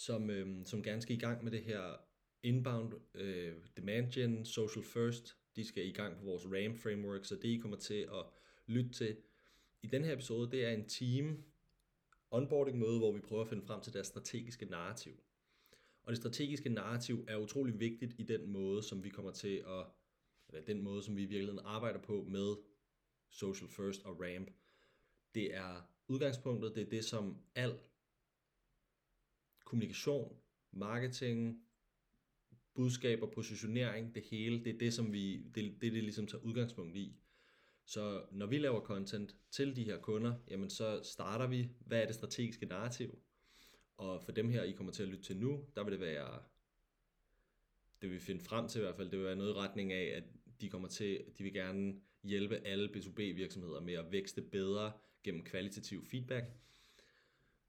som, øh, som gerne skal i gang med det her inbound øh, demand gen, social first. De skal i gang på vores RAM framework, så det I kommer til at lytte til i den her episode, det er en team onboarding møde, hvor vi prøver at finde frem til deres strategiske narrativ. Og det strategiske narrativ er utrolig vigtigt i den måde, som vi kommer til at, eller den måde, som vi i virkeligheden arbejder på med Social First og RAMP. Det er udgangspunktet, det er det, som al kommunikation, marketing, budskaber, positionering, det hele, det er det, som vi, det, det, det ligesom tager udgangspunkt i. Så når vi laver content til de her kunder, jamen så starter vi, hvad er det strategiske narrativ? Og for dem her, I kommer til at lytte til nu, der vil det være, det vil vi finde frem til i hvert fald, det vil være noget i retning af, at de kommer til, de vil gerne hjælpe alle B2B virksomheder med at vækste bedre gennem kvalitativ feedback.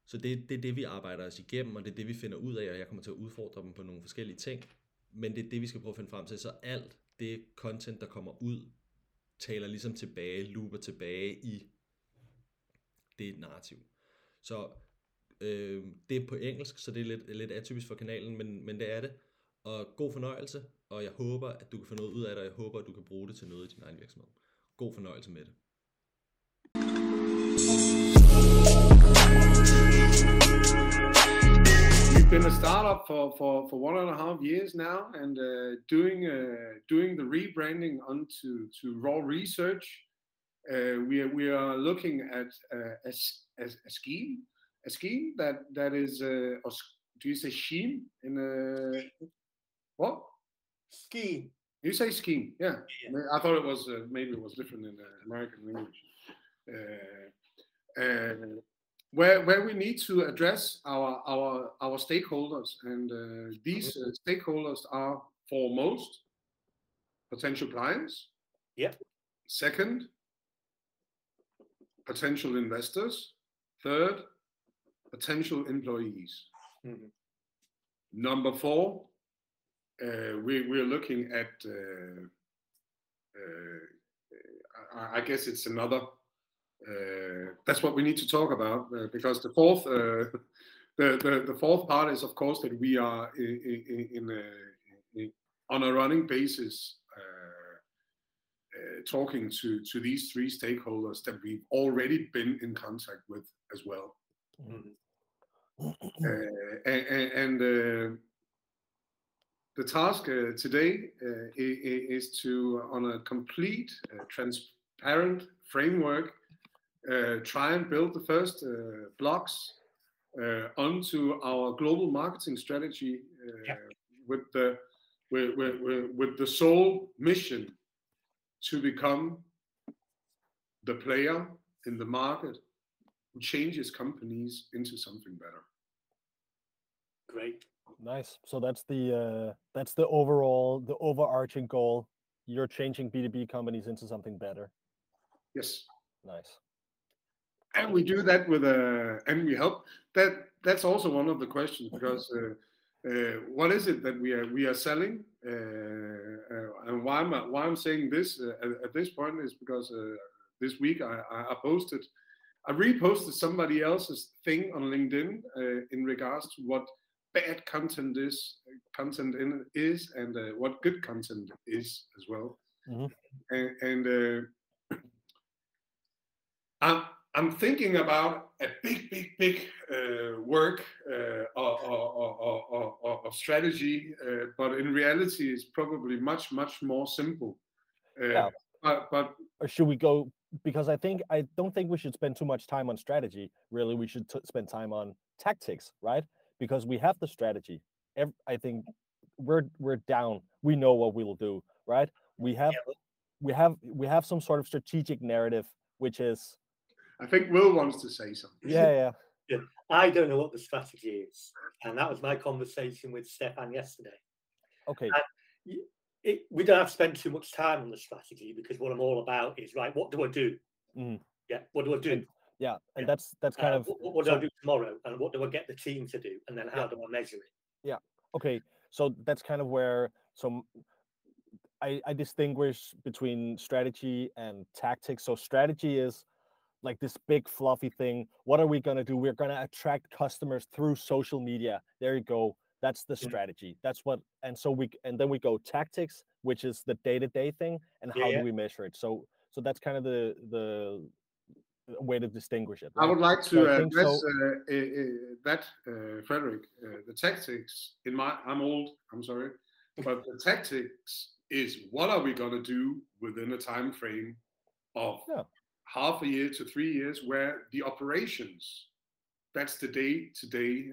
Så det, det er det, vi arbejder os igennem, og det er det, vi finder ud af, og jeg kommer til at udfordre dem på nogle forskellige ting. Men det er det, vi skal prøve at finde frem til. Så alt det content, der kommer ud, taler ligesom tilbage, looper tilbage i det narrativ. Så øh, det er på engelsk, så det er lidt, lidt atypisk for kanalen, men, men det er det. Og god fornøjelse, og jeg håber, at du kan få noget ud af det, og jeg håber, at du kan bruge det til noget i din egen virksomhed. God fornøjelse med det. Been a startup for, for, for one and a half years now and uh, doing uh, doing the rebranding onto to raw research. Uh, we are we are looking at uh, a, a, a, scheme a scheme that that is uh, do you say scheme in a what scheme? You say scheme, yeah. yeah. I thought it was uh, maybe it was different in American language where where we need to address our our our stakeholders, and uh, these uh, stakeholders are foremost potential clients. Yeah. Second, potential investors. Third, potential employees. Mm-hmm. Number four, uh, we we're looking at. Uh, uh, I, I guess it's another uh, that's what we need to talk about uh, because the fourth uh, the, the, the fourth part is of course that we are in, in, in, a, in on a running basis talking to to these three stakeholders that we've already been in contact with as well mm-hmm. and, and the task uh, today uh, is to, on a complete, uh, transparent framework, uh, try and build the first uh, blocks uh, onto our global marketing strategy yeah. with the with, with, with the sole mission to become the player in the market who changes companies into something better. Great. Nice. So that's the uh, that's the overall the overarching goal. You're changing B2B companies into something better. Yes. Nice and we do that with a and we help that that's also one of the questions because uh, uh, what is it that we are we are selling uh, uh and why I'm why I'm saying this uh, at, at, this point is because uh, this week I, I posted I reposted somebody else's thing on LinkedIn in regards to what bad content is content in is and what good content is as well mm-hmm. and, and I'm I'm thinking about a big, big, big uh, work uh, of, of, strategy, uh, but in reality, it's probably much, much more simple. Uh, yeah. But, but or should we go? Because I think I don't think we should spend too much time on strategy. Really, we should t- spend time on tactics, right? Because we have the strategy. Every, I think we're we're down. We know what we will do, right? We have yeah. we have we have some sort of strategic narrative, which is I think Will wants to say something. Yeah, yeah. yeah. I don't know what the strategy is. And that was my conversation with Stefan yesterday. Okay. And it, we don't have to spend too much time on the strategy because what I'm all about is right, what do I do? Mm. Yeah, what do I do? Yeah, and yeah. that's that's kind uh, of what, what do so, I do tomorrow and what do I get the team to do? And then how yeah. do I measure it? Yeah. Okay. So that's kind of where so I, I distinguish between strategy and tactics. So strategy is like this big fluffy thing. What are we going to do? We're going to attract customers through social media. There you go. That's the strategy. That's what, and so we, and then we go tactics, which is the day to day thing, and Yeah, how yeah. do we measure it? So, so that's kind of the the way to distinguish it. I would like to uh, address so- uh, uh, uh, that, uh, Frederick. Uh, the tactics in my, I'm old. I'm sorry, but the tactics is what are we going to do within a time frame of Yeah. Half a year to three years, where the operations, that's the day to day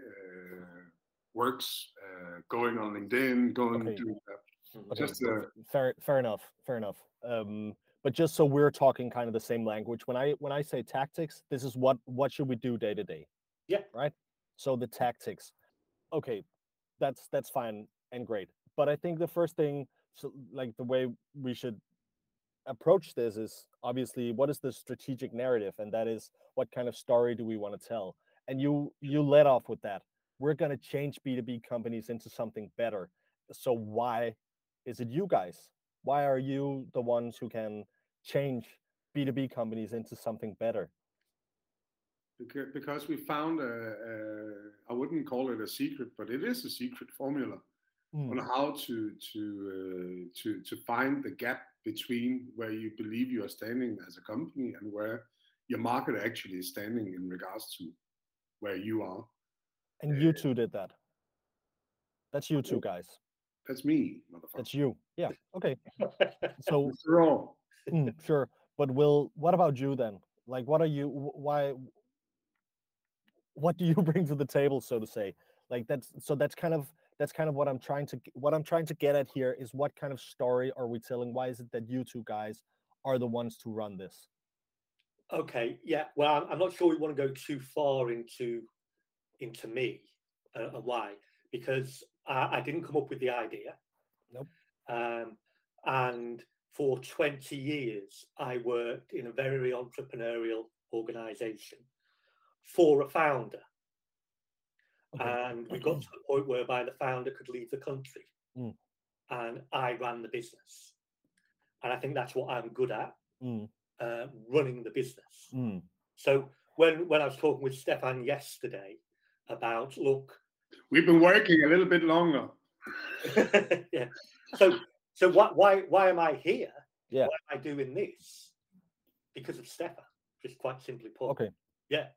works, uh, going on LinkedIn, going Okay. doing that. Okay, Just uh, fair fair enough fair enough um but just so we're talking kind of the same language when i when i say tactics this is what what should we do day to day Yeah. right so the tactics okay that's that's fine and great but i think the first thing so like the way we should approach this is obviously what is the strategic narrative and that is what kind of story do we want to tell and you you let off with that we're going to change b2b companies into something better so why is it you guys? Why are you the ones who can change B2B companies into something better? Beca- because we found a, a I wouldn't call it a secret, but it is a secret formula Mm. on how to to uh, to to find the gap between where you believe you are standing as a company and where your market actually is standing in regards to where you are. And you two did that. That's you two guys. That's me, motherfucker. That's you. Yeah. Okay. So wrong. mm, sure. But will what about you then? Like what are you why what do you bring to the table so to say? Like that's so that's kind of that's kind of what I'm trying to what I'm trying to get at here is what kind of story are we telling? Why is it that you two guys are the ones to run this? Okay, yeah. Well, I'm, not sure we want to go too far into into me uh, and why, because I, I didn't come up with the idea. Nope. Um, and for 20 years, I worked in a very entrepreneurial organization for a founder. Okay. And we got to the point whereby the founder could leave the country. Mm. And I ran the business. And I think that's what I'm good at Mm, uh, running the business. mm, So when when I was talking with Stefan yesterday about look, We've been working a little bit longer. yeah. So so why why why am I here? Yeah. Why am I doing this? Because of Stefan, just quite simply put. Okay. Yeah.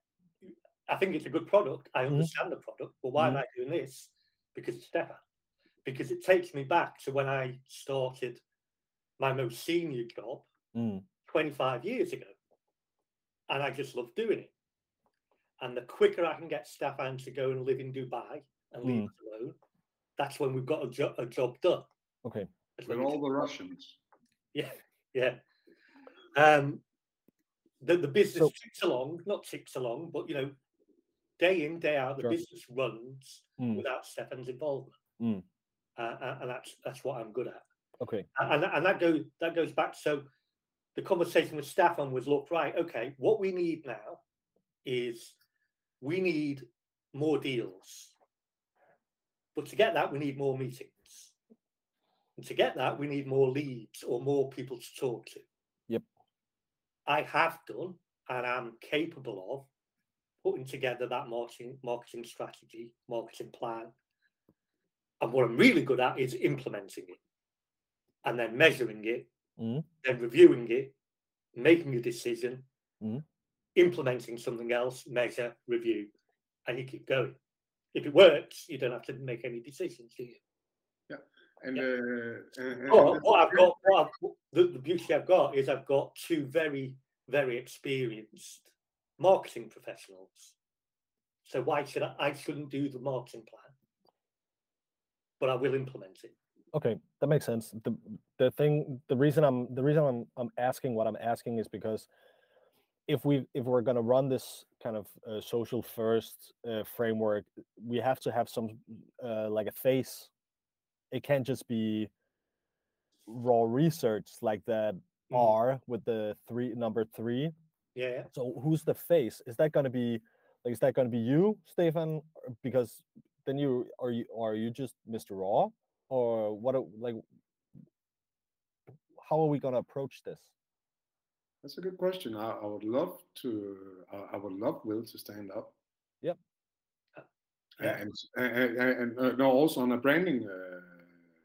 I think it's a good product. I Mhm. understand the product, but why am I doing this? Because of Stefan. Because it takes me back to when I started my most senior job mm, 25 years ago. And I just love doing it. And the quicker I can get Stefan to go and live in Dubai and leave Mm. us alone, that's when we've got a, jo- a job done. okay. That's With all can- the Russians. yeah, yeah. Um, the, the business So- ticks along, not ticks along, but you know, day in, day out, the business runs Mm. without Stefan's involvement. Mm. Uh, and that's that's what I'm good at. Okay. and, and that goes that goes back so the conversation with Stefan was look right okay what we need now is we need more deals but to get that we need more meetings and to get that we need more leads or more people to talk to Yep. I have done and I'm capable of putting together that marketing marketing strategy marketing plan and what I'm really good at is implementing it and then measuring it, Mhm. then reviewing it, making a decision, Mhm. implementing something else, measure, review, and you keep going. If it works, you don't have to make any decisions, do you? And, Yeah. uh, and- and- But what I've got, what I've, the, the beauty I've got is I've got two very, very experienced marketing professionals. So why should I? I shouldn't do the marketing plan, but I will implement it. Okay, that makes sense. The the thing, the reason I'm the reason I'm I'm asking what I'm asking is because if we if we're gonna run this kind of uh, social first uh, framework, we have to have some uh, like a face. It can't just be raw research like that Mhm. R with the three number three. Yeah. So who's the face? Is that gonna be like is that gonna be you, Stefan? Because then you are you are you just Mr. Raw? Or what like how are we gonna approach this? That's a good question. I, I would love to. I, I would love Will to stand up. Yep. Yeah. And and, and, and uh, no, also on a branding uh,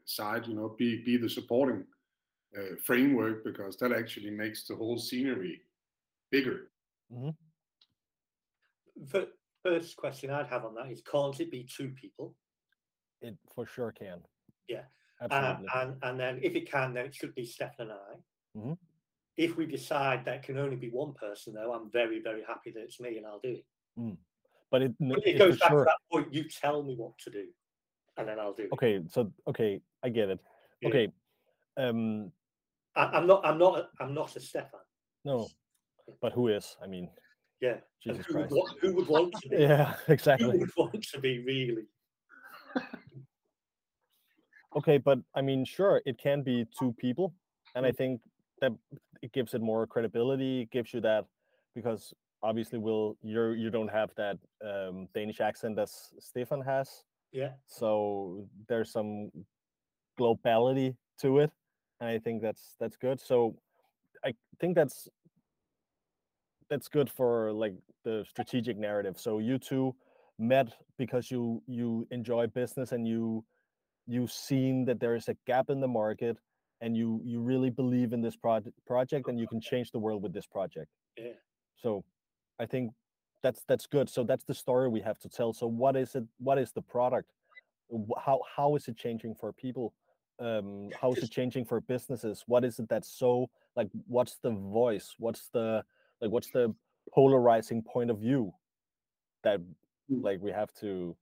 side, you know, be be the supporting uh, framework because that actually makes the whole scenery bigger. The First question I'd have on that is can't it be two people? It for sure can. Yeah. Uh, Absolutely. and and then if it can, then it should be Stefan and I. Mhm. If we decide that can only be one person, though, I'm very very happy that it's me and I'll do it. but it, But it it goes back sure. to that point. You tell me what to do, and then I'll do it. Okay, so okay, I get it. Yeah. Okay. Um I, I'm not. I'm not. I'm not a Stefan. no. But who is? I mean, Yeah. Jesus who, would, Christ. wa- who would want to be? Yeah, exactly. Who would want to be really? Okay, but I mean, sure, it can be two people, and. I think that it gives it more credibility. It gives you that because obviously, Will, you're you don't have that um, Danish accent as Stefan has, Yeah. so there's some globality to it, and I think that's that's good. So I think that's that's good for like the strategic narrative. So you two met because you you enjoy business and you you've seen that there is a gap in the market and you you really believe in this project project and you can change the world with this project. Yeah. so i think that's that's good. So that's the story we have to tell. So what is it what is the product? How how is it changing for people? Um how is it changing for businesses? What is it that's so like what's the voice? What's the like what's the polarizing point of view that Mm. like we have to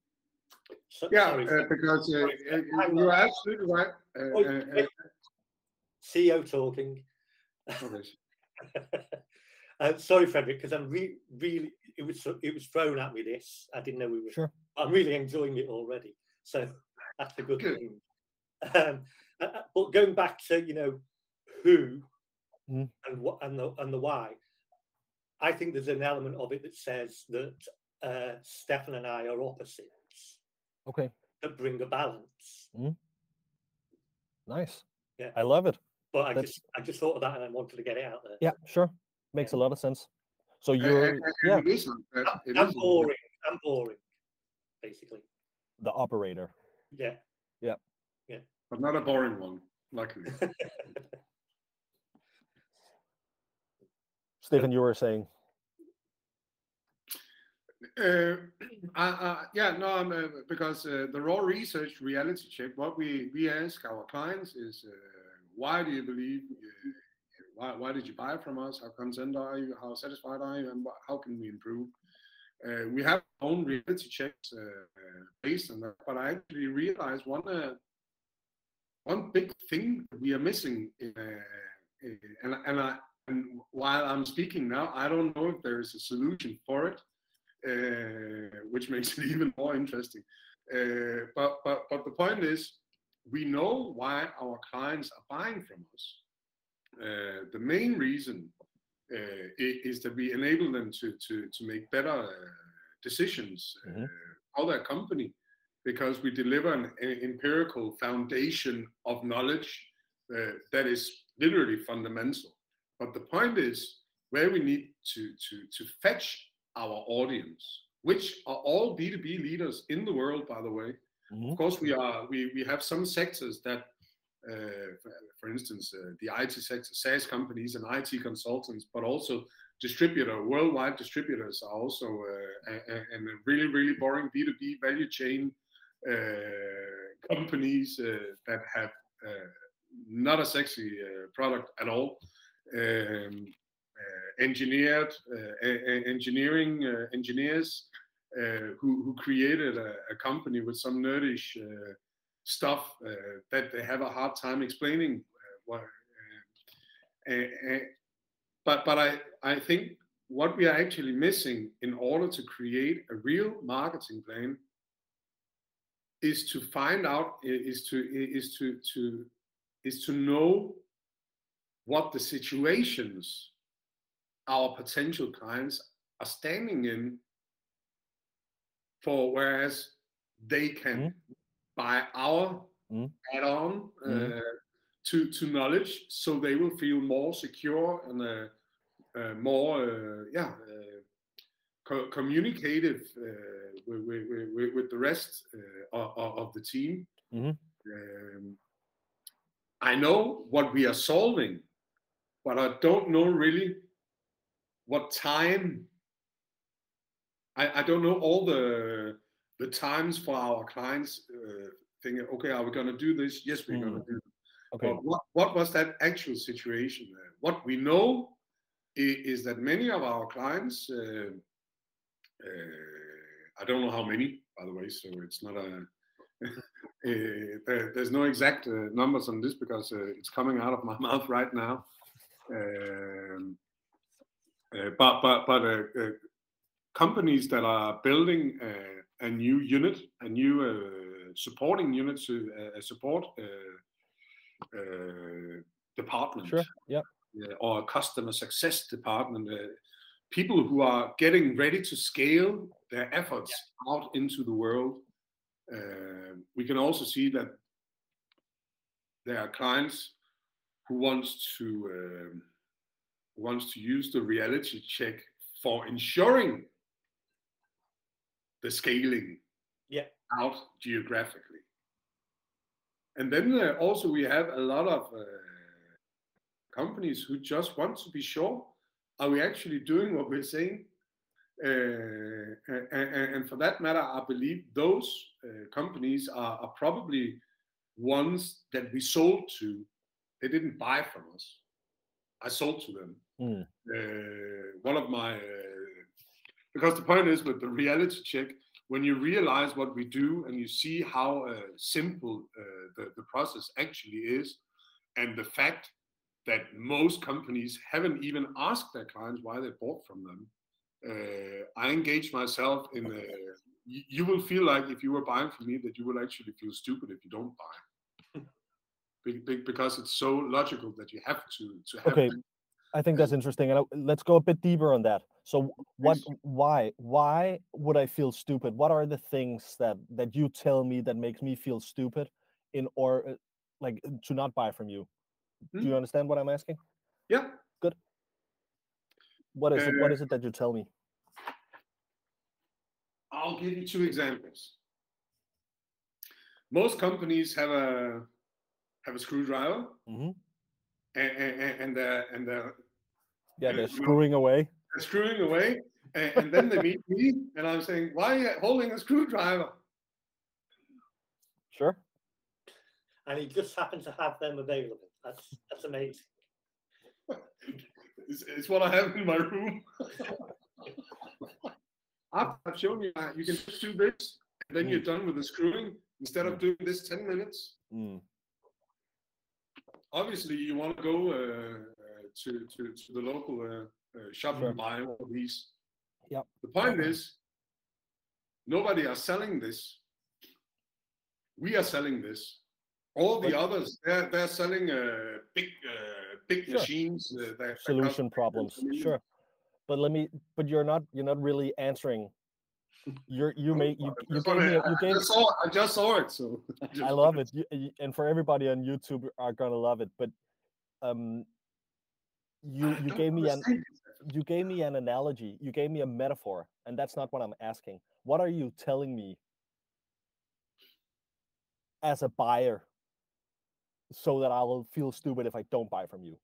So, Yeah, sorry, uh, because uh, uh, you're absolutely right. Uh, Oh, uh. CEO talking. uh, okay. uh, sorry, Frederick, because I'm re- really it was it was thrown at me. This I didn't know we were. sure I'm really enjoying it already, so that's a good Good. thing. Um, uh, uh, but going back to you know who Mhm. and what and the and the why, I think there's an element of it that says that uh, Stefan and I are opposites okay that bring a balance. Nice. Yeah. I love it. But I That's- just I just thought of that and I wanted to get it out there. Yeah, sure. Makes a lot of sense. So you're and- and yeah, it isn't. that- I'm, it I'm isn't. boring. I'm boring, basically. the operator. Yeah. Yeah. Yeah. but not a boring one, luckily. Stefan, you were saying. Uh, I, I, yeah, no, I'm, uh, because uh, the raw research reality check, what we, we ask our clients is, uh, why do you believe, uh, why, why did you buy from us? How content are you? How satisfied are you? And wha- how can we improve? Uh, we have our own reality checks uh, uh, based on that, but I actually realized one uh, one big thing we are missing, in, uh, uh, and and I and while I'm speaking now, I don't know if there is a solution for it uh, which makes it even more interesting. Uh, but, but, but the point is, we know why our clients are buying from us. Uh, the main reason uh, is that we enable them to, to, to make better uh, decisions uh, Mhm. for their company because we deliver an, an empirical foundation of knowledge that is literally fundamental. But the point is where we need to, to, to fetch our audience, which are all B2B leaders in the world, by the way. Mhm. Of course, we are we, we have some sectors that, uh, for, instance, uh, the IT sector, SaaS companies and IT consultants, but also distributor, worldwide distributors are also uh, and really really boring B2B value chain uh, companies uh, that have uh, not a sexy uh, product at all. Um, uh, engineered uh, engineering uh, engineers who, who created a, a company with some nerdish stuff that they have a hard time explaining what, but but I, I think what we are actually missing in order to create a real marketing plan is to find out is to is to to is to know what the situations our potential clients are standing in for whereas they can buy our Mhm. add-on uh, Mhm. to to knowledge so they will feel more secure and uh, uh, more, uh, yeah, uh, co- communicative uh, with, with, with, the rest uh, of, of the team. Mhm. Um, I know what we are solving, but I don't know really what time. I, I don't know all the the times for our clients uh, thinking, okay, are we going to do this? Yes, we're going to do. It. Okay. But what, what was that actual situation there? What we know i- is, that many of our clients, uh, uh, I don't know how many, by the way, so it's not a, uh, there, there's no exact uh, numbers on this because uh, it's coming out of my mouth right now. Um, uh, but but but uh, uh, companies that are building uh, a new unit, a new uh, supporting unit, to uh, a support uh, uh, department, Sure. Yeah. or a customer success department, uh, people who are getting ready to scale their efforts out into the world. We can also see that there are clients who wants to um, wants to use the reality check for ensuring the scaling Yeah. out geographically. And then uh, also we have a lot of uh, companies who just want to be sure are we actually doing what we're saying? Uh, and, and, for that matter, I believe those uh, companies are, are probably ones that we sold to. They didn't buy from us. I sold to them. Mm. Uh, one of my, uh, because the point is with the reality check, when you realize what we do and you see how uh, simple uh, the, the process actually is, and the fact that most companies haven't even asked their clients why they bought from them, uh, I engage myself in. A, you, will feel like if you were buying from me that you will actually feel stupid if you don't buy, because it's so logical that you have to to have. Okay. them. I think that's interesting, and I- let's go a bit deeper on that. So, what, why, why would I feel stupid? What are the things that that you tell me that makes me feel stupid, in or uh, like to not buy from you? Do Hmm. you understand what I'm asking? Yeah. Good. What is it? What Uh, it that you tell me? I'll give you two examples. Most companies have a have a screwdriver, hmm and and and they're, and they're, Yeah, uh, they're you know, screwing away. they're screwing away, and, and then they meet me, and I'm saying, "Why are you holding a screwdriver?" Sure. and he just happened to have them available. That's that's amazing. It's, it's what I have in my room. I've I've shown you that you can just do this, and then you're done with the screwing instead of doing this ten minutes. Mm. Obviously you want to go uh, uh, to, to to the local uh, uh, shop and buy of these. Yep. The point is, nobody are selling this. We are selling this. All the But- others, they're they're selling uh, big uh, big Sure. machines. Uh, that, that Solution problems. Sure. But let me. But you're not. You're not really answering. You're. You made You. You gave me. I, You I just saw, I just saw it, so I just- love it, you, and for everybody on YouTube are gonna love it. But um, you you gave me an you gave me an analogy. You gave me a metaphor, and that's not what I'm asking. What are you telling me as a buyer, so that I will feel stupid if I don't buy from you?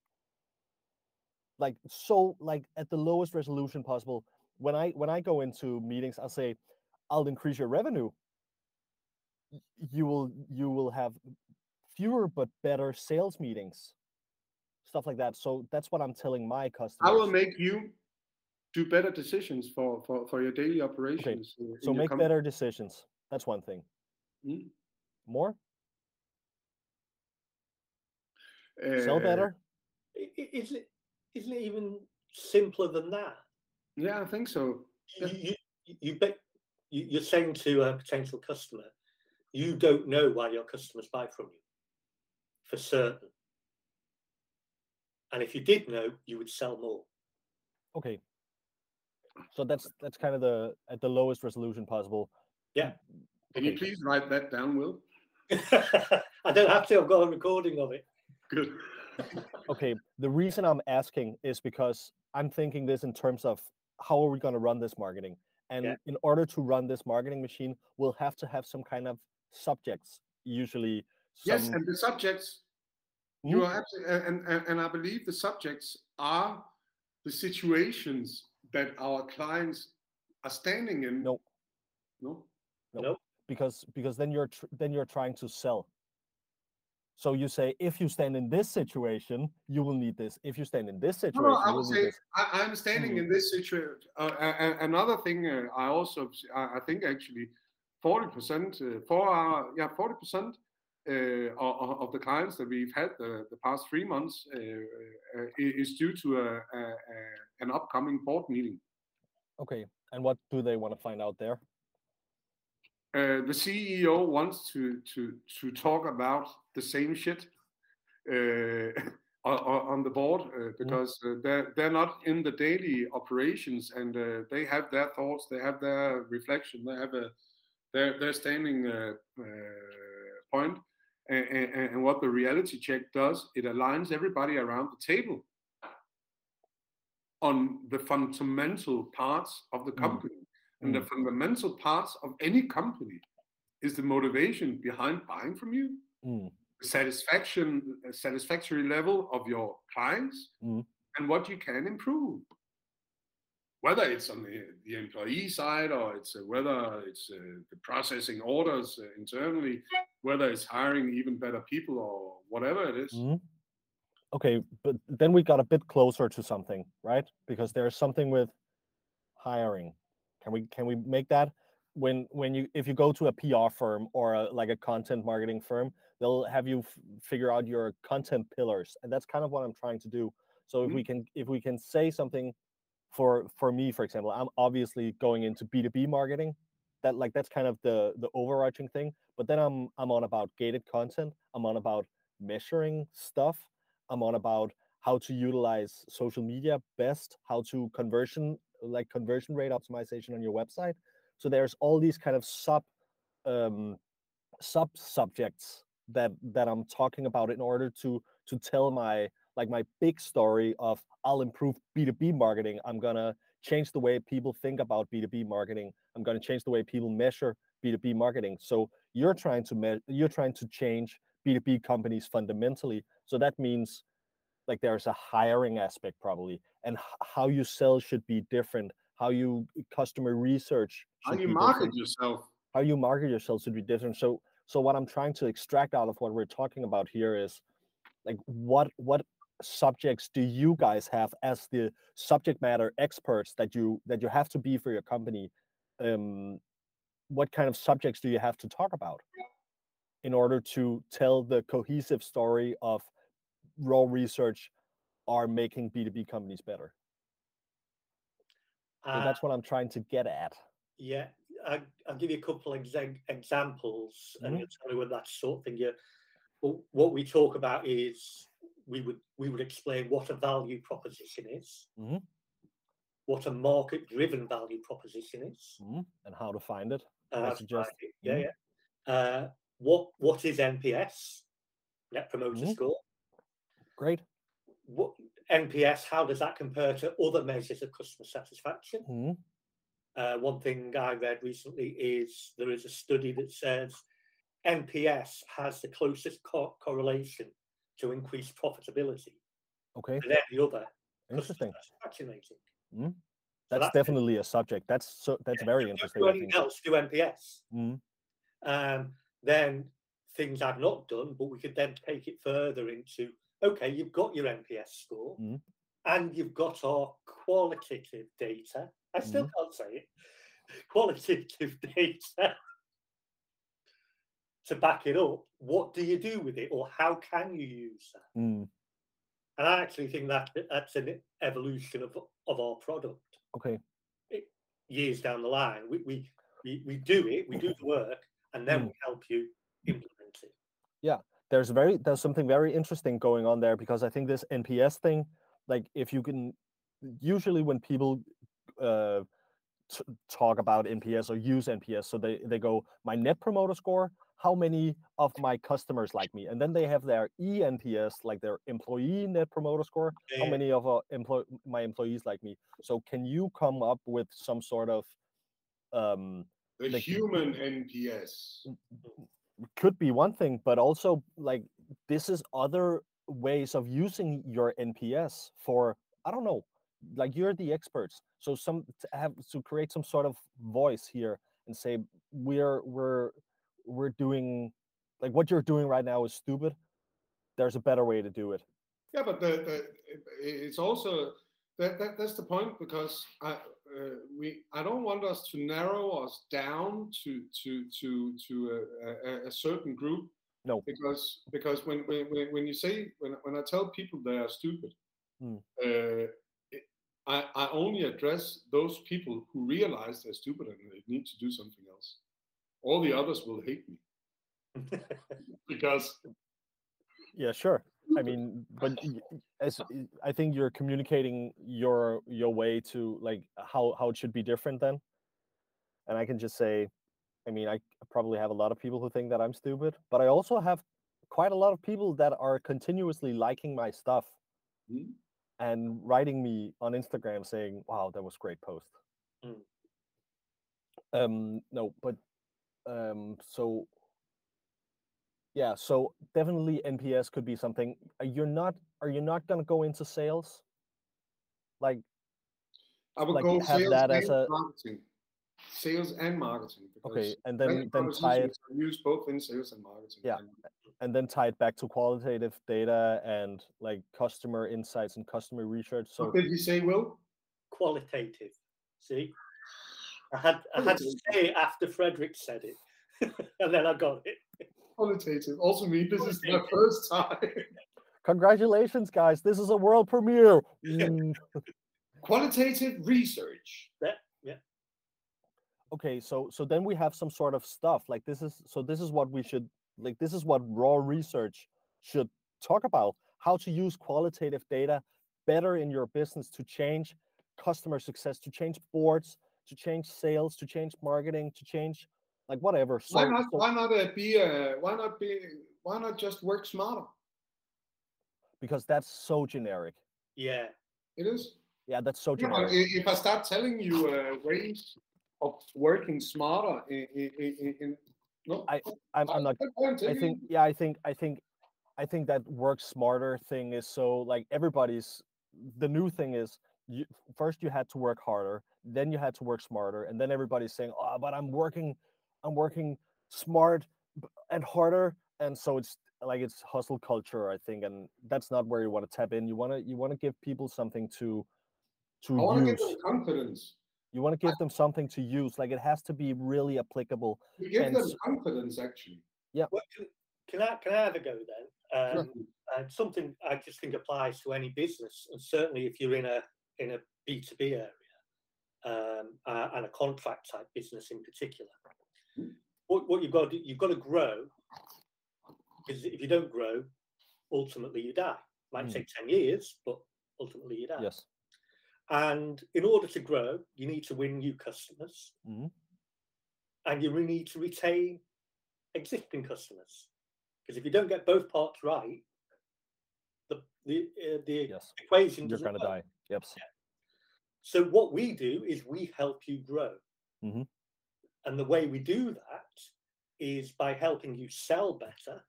Like so, like at the lowest resolution possible. When I when I go into meetings, I'll say, I'll increase your revenue. You will you will have fewer but better sales meetings, stuff like that. So that's what I'm telling my customers. I will make you do better decisions for for, for your daily operations. in so make company. better decisions. That's one thing. Mm. More sell Uh, better. I- i- Isn't it, isn't it even simpler than that? Yeah, I think so. Yeah. You, you, you bet, you, you're saying to a potential customer, you don't know why your customers buy from you for certain. And if you did know, you would sell more. Okay. So that's that's kind of the at the lowest resolution possible. Yeah. Can you please write that down, Will? I don't have to, I've got a recording of it. Good. Okay. The reason I'm asking is because I'm thinking this in terms of how are we going to run this marketing? And Yeah. in order to run this marketing machine, we'll have to have some kind of subjects, usually. Yes, and the subjects. You Mhm. are absolutely, and, and and I believe the subjects are the situations that our clients are standing in. No no. No. because because then you're tr- then you're trying to sell. So you say if you stand in this situation, you will need this. If you stand in this situation, no, I would say. I, I'm standing in this situation. Uh, another thing uh, I also I, think actually forty percent uh, for our yeah forty percent uh, of, of the clients that we've had the, the past three months uh, uh, is due to a, a, an upcoming board meeting. Okay. And what do they want to find out there? Uh, the CEO wants to to to talk about the same shit uh, on, the board uh, because uh, they're they're not in the daily operations and uh, they have their thoughts, they have their reflection, they have a their their standing uh, uh, point. And, and, and what the reality check does, it aligns everybody around the table on the fundamental parts of the Mm. company. And the Mm. fundamental parts of any company is the motivation behind buying from you, Mm, satisfaction, satisfactory level of your clients, Mm. and what you can improve. Whether it's on the, the employee side or it's uh, whether it's uh, the processing orders uh, internally, whether it's hiring even better people or whatever it is. mhm. Okay, but then we got a bit closer to something, right? Because there's something with hiring. Can we can we make that when when you if you go to a PR firm or a, like a content marketing firm, they'll have you f- figure out your content pillars, and that's kind of what I'm trying to do. So if Mhm. we can if we can say something for for me, for example, I'm obviously going into B2B marketing. That like that's kind of the the overarching thing. But then I'm I'm on about gated content. I'm on about measuring stuff. I'm on about how to utilize social media best, how to conversion like conversion rate optimization on your website. So there's all these kind of sub um, sub subjects that that I'm talking about in order to to tell my like my big story of I'll improve B2B marketing. I'm gonna change the way people think about B2B marketing. I'm gonna change the way people measure B2B marketing. So you're trying to me- you're trying to change B2B companies fundamentally. So that means like there's a hiring aspect probably and h- how you sell should be different how you customer research How you market different yourself. how you market yourself should be different so so what i'm trying to extract out of what we're talking about here is like what what subjects do you guys have as the subject matter experts that you that you have to be for your company? Um what kind of subjects do you have to talk about in order to tell the cohesive story of raw research are making b2b companies better? So Uh, that's what i'm trying to get at. Yeah, I, I'll give you a couple of exa- examples, and Mhm. you'll tell me whether that's sort of thing. You, well, what we talk about is we would we would explain what a value proposition is, Mhm. what a market-driven value proposition is. Mhm. and how to find it Uh, suggest- Yeah, Mhm. yeah. Uh, what what is NPS? Net Promoter Mhm. Score. great What NPS? How does that compare to other measures of customer satisfaction? Uh, one thing I read recently is there is a study that says NPS has the closest co- correlation to increased profitability okay than any other customer interesting satisfaction rating. that's, that's- definitely a subject that's so that's very Don't interesting do anything else, do NPS. Mhm. Um, then things I've not done, but we could then take it further into okay, you've got your NPS score Mhm. And you've got our qualitative data. I still Mm-hmm. can't say it. Qualitative data to back it up. What do you do with it, or how can you use that? Mm, And I actually think that that's an evolution of of our product. okay Years down the line, we we we, we do it, we do the work, and then Mm. we help you implement it. Yeah, there's very there's something very interesting going on there because I think this NPS thing, like if you can, usually when people uh, t- talk about NPS or use NPS. So they they go my net promoter score. How many of my customers like me? And then they have their eNPS, like their employee net promoter score. How many of employ- my employees like me? So can you come up with some sort of um, The Like- human NPS. could be one thing, but also like this is other ways of using your NPS for I don't know, like you're the experts. So some to have to create some sort of voice here and say we're we're we're doing like what you're doing right now is stupid. There's a better way to do it. Yeah, but the, the it's also that, that that's the point because I uh, we I don't want us to narrow us down to to to to a, a, a certain group. No. because because when when when you say when when I tell people they are stupid, Mm. uh, it- I I only address those people who realize they're stupid and they need to do something else. All the others will hate me because Yeah, sure. I mean, but as I think you're communicating your your way to like how how it should be different then. And I can just say, I mean, I probably have a lot of people who think that I'm stupid, but I also have quite a lot of people that are continuously liking my stuff Hmm? and writing me on Instagram saying, "Wow, that was great post." Mm. Um, no, but um, so yeah, so definitely NPS could be something. You're not. Are you not gonna go into sales? Like, I would Like, go have sales that as a- marketing. Sales and marketing. okay, and then then tie it propositions are used both in sales and marketing. Yeah. And and then tie it back to qualitative data and like customer insights and customer research. So what did he say, Will? Qualitative. See, I had I had to say it after Frederick said it, and then I got it. Qualitative. Also me, this is my first time. congratulations, guys! This is a world premiere. Mm. Qualitative research. Okay so so then we have some sort of stuff like this is so this is what we should like this is what raw research should talk about how to use qualitative data better in your business to change customer success to change boards to change sales to change marketing to change like whatever so, why not? so- Why not uh, be? Uh, why not be? Why not just work smarter? because that's so generic Yeah, It is. yeah that's so Yeah, but generic i- if I start telling you uh, ways of working smarter, in, in, in, in no, I- I'm, I'm not I think yeah, I think I think I think that work smarter thing is so like everybody's the new thing is you first you had to work harder, then you had to work smarter, and then everybody's saying, "Oh, but I'm working I'm working smart and harder." And so it's like it's hustle culture, I think, and that's not where you want to tap in. You want to you want to give people something to to I want to give them confidence. You want to give them something to use. Like it has to be really applicable. You give And them confidence, actually. well, can, can I can I have a go then? Sure. Um, and something I just think applies to any business, and certainly if you're in a in a B two B area um, uh, and a contract type business in particular. What, what you've got to do, you've got to grow because if you don't grow, ultimately you die. Might Mm. take ten years, but ultimately you die. Yes. And in order to grow, you need to win new customers, Mhm. and you really need to retain existing customers. Because if you don't get both parts right, the the uh, the Yes. equation You're gonna die. Yep. So what we do is we help you grow, Mhm. and the way we do that is by helping you sell better,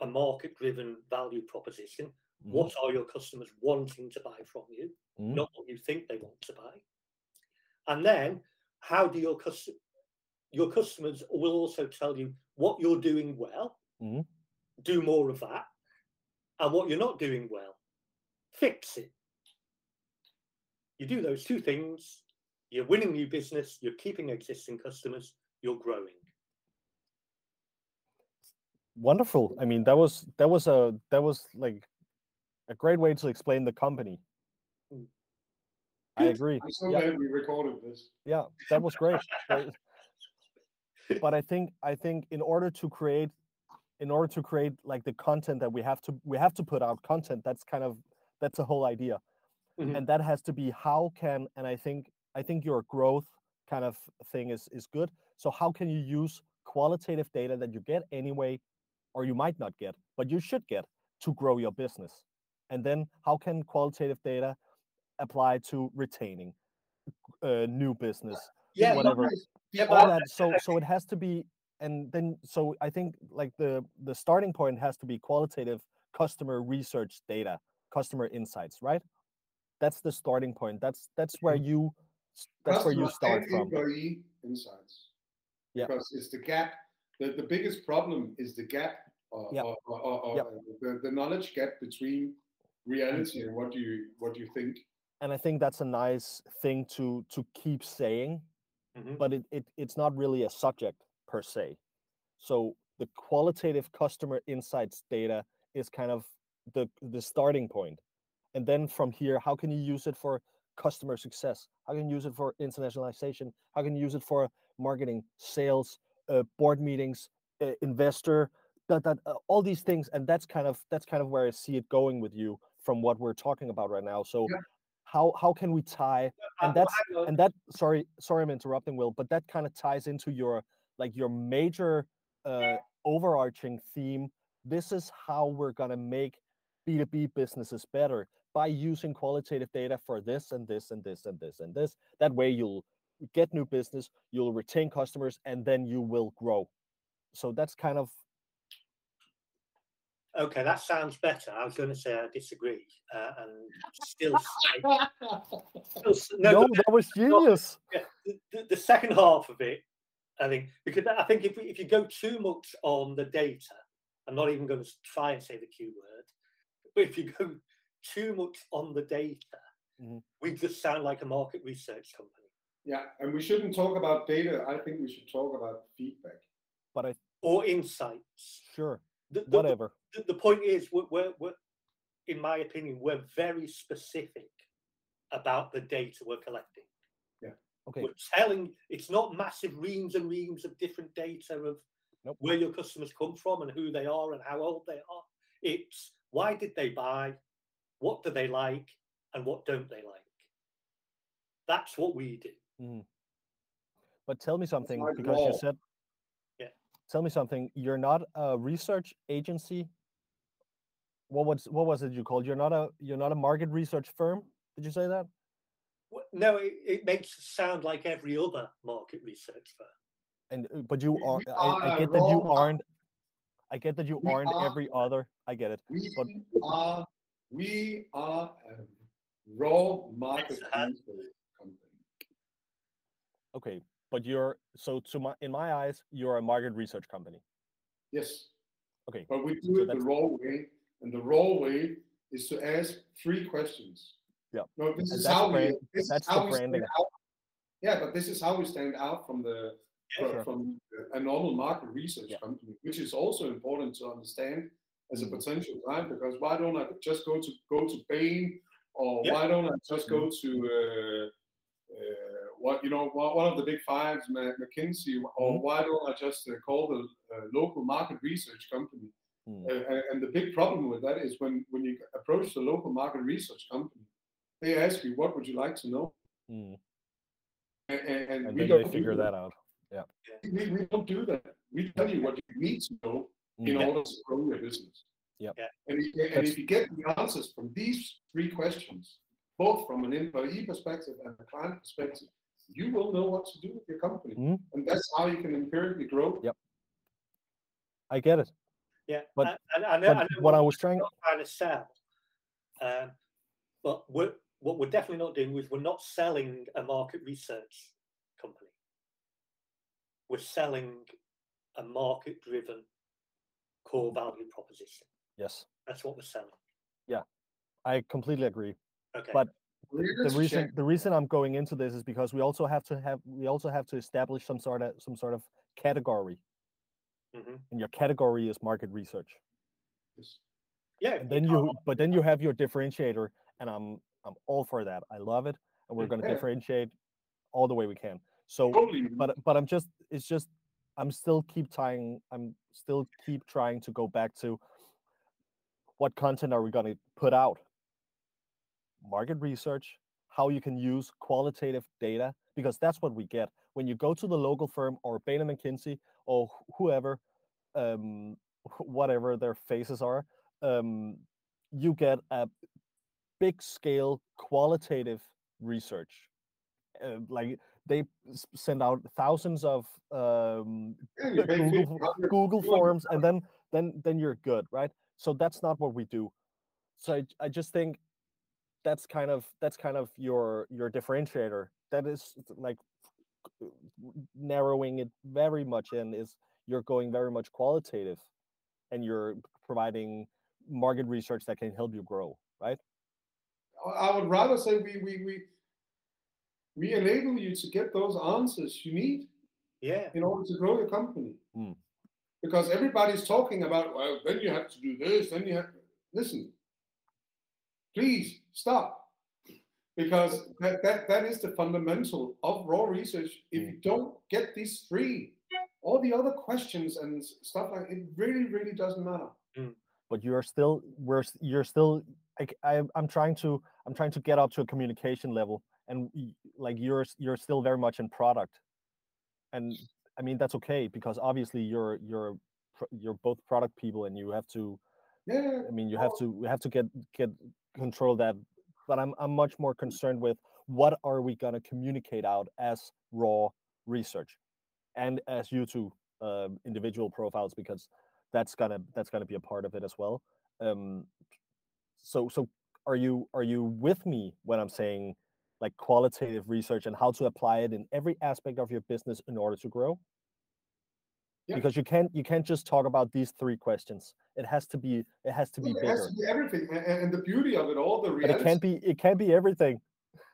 a market-driven value proposition. Mhm. What are your customers wanting to buy from you? Mhm. not what you think they want to buy. And then how do your cus- your customers will also tell you what you're doing well, Mhm. do more of that, and what you're not doing well, fix it. You do those two things, you're winning new business, you're keeping existing customers, you're growing. wonderful i mean that was that was a that was like a great way to explain the company Mm. i agree I'm so yeah, glad we recorded this. yeah that was great but i think i think in order to create in order to create like the content that we have to we have to put out content that's kind of that's a whole idea Mhm. and that has to be how can and i think I think your growth kind of thing is is good. So how can you use qualitative data that you get anyway, or you might not get, but you should get to grow your business? And then how can qualitative data apply to retaining uh, new business, Yeah, whatever? Yeah, all that. So so it has to be, and then so I think like the the starting point has to be qualitative customer research data, customer insights, right? That's the starting point. That's that's where mm-hmm. you s- that's where you start and from. Employee insights. Yeah. Because it's the gap. The, the biggest problem is the gap or, Yeah. or, or, or- uh, uh, uh the, the knowledge gap between reality and what do you what do you think. And I think that's a nice thing to to keep saying, Mhm. but it, it it's not really a subject per se. So the qualitative customer insights data is kind of the the starting point. And then from here, how can you use it for customer success? How can you use it for internationalization? How can you use it for marketing, sales, uh, board meetings, uh, investor, that, that uh, all these things? And that's kind of that's kind of where I see it going with you from what we're talking about right now. So Yeah. how how can we tie and that's and that sorry sorry i'm interrupting will but that kind of ties into your like your major uh overarching theme this is how we're going to make b2b businesses better by using qualitative data for this and this and this and this and this that way you'll get new business you'll retain customers and then you will grow so that's kind of Okay, that sounds better. I was going to say I disagree, uh, and still say, still no, no, but that was genius the, the- the second half of it, I think, because I think if, we, if you go too much on the data, I'm not even going to try and say the Q word, but if you go too much on the data, Mhm. we just sound like a market research company Yeah, and we shouldn't talk about data. I think we should talk about feedback. but i or insights. sure The, the- whatever the, the point is, we're, we're, we're, in my opinion, we're very specific about the data we're collecting. Yeah. Okay We're telling it's not massive reams and reams of different data of Nope. where your customers come from and who they are and how old they are. It's why did they buy, what do they like, and what don't they like. That's what we do. Hmm. But tell me something like because you said. Yeah. Tell me something. You're not a research agency. What was what was it you called? You're not a you're not a market research firm. Did you say that? Wh- No, it, it makes it sound like every other market research firm. And uh, but you We- are. I, I get that you aren't. I get that you We aren't are- every other. I get it. We But- are we are a raw market research company. Okay, but you're so to my in my eyes, you're a market research company. Yes. Okay, But we do so it the raw way, and the raw way is to ask three questions. Yeah. No, this And is how we. brand- This is that's the how we stand branding. Yeah, but this is how we stand out from the Yeah, sure. from a normal market research Yeah. company, which is also important to understand as a Mm. potential client. Because why don't I just go to go to Bain, or Yeah. why don't I just go Mm-hmm. to uh, uh, what you know one one of the big fives, McKinsey, or Mhm. why don't I just uh, call the uh, local market research company? Mm. Uh, and- and the big problem with that is when when you approach the local market research company, they ask you, "What would you like to know?" Mm. And, and, and And we then don't they figure that out. We, we don't do that. We tell you what you need to know in Mm. order to grow your business. Yep. Yeah. And, if, and That's- if you get the answers from these three questions, both from an employee perspective and a client perspective, you will know what to do with your company. Mhm. And that's how you can empirically grow. Yep. I get it. Yeah, But- I, I, I know, I But know what I was trying. we're not trying to sell. Um, but we're, what we're definitely not doing is we're not selling a market research company. We're selling a market driven core value proposition. Yes, That's what we're selling. Yeah. I completely agree. Okay. But the reason check. the reason I'm going into this is because we also have to have we also have to establish some sort of some sort of category, hmm and your category is market research. this. Yeah. And then you but then you have your differentiator, and I'm I'm all for that. I love it, and we're going to Yeah. differentiate all the way we can. So, Totally. but but I'm just it's just I'm still keep trying. I'm still keep trying to go back to what content are we going to put out? Market research. how you can use qualitative data because that's what we get when you go to the local firm or Bain and McKinsey or whoever, um, whatever their faces are, um, you get a big scale qualitative research. Uh, like they send out thousands of um, Yeah, Google, Google forms, and then then then you're good, right? So that's not what we do. So I, I just think that's kind of that's kind of your your differentiator. That is like narrowing it very much in is you're going very much qualitative, and you're providing market research that can help you grow, right? I would rather say we we we we enable you to get those answers you need Yeah. in order to grow your company. Mm. Because everybody's talking about, well, then you have to do this, then you have listen. Please stop. Because that, that, that is the fundamental of raw research. If you mm. don't get these three, all the other questions and stuff like it really, really doesn't matter. Mm. but you're still we're you're still like I, i'm trying to i'm trying to get up to a communication level and like you're you're still very much in product and i mean that's okay because obviously you're you're you're both product people and you have to Yeah. i mean you oh. have to we have to get get control that but i'm i'm much more concerned with what are we going to communicate out as raw research and as you two uh, individual profiles because that's gonna that's gonna be a part of it as well. Um so so are you are you with me when i'm saying like qualitative research and how to apply it in every aspect of your business in order to grow? Yeah. because you can't you can't just talk about these three questions it has to be it has to be It has to be everything. a- a- And the beauty of it all, the but it can't be it can't be everything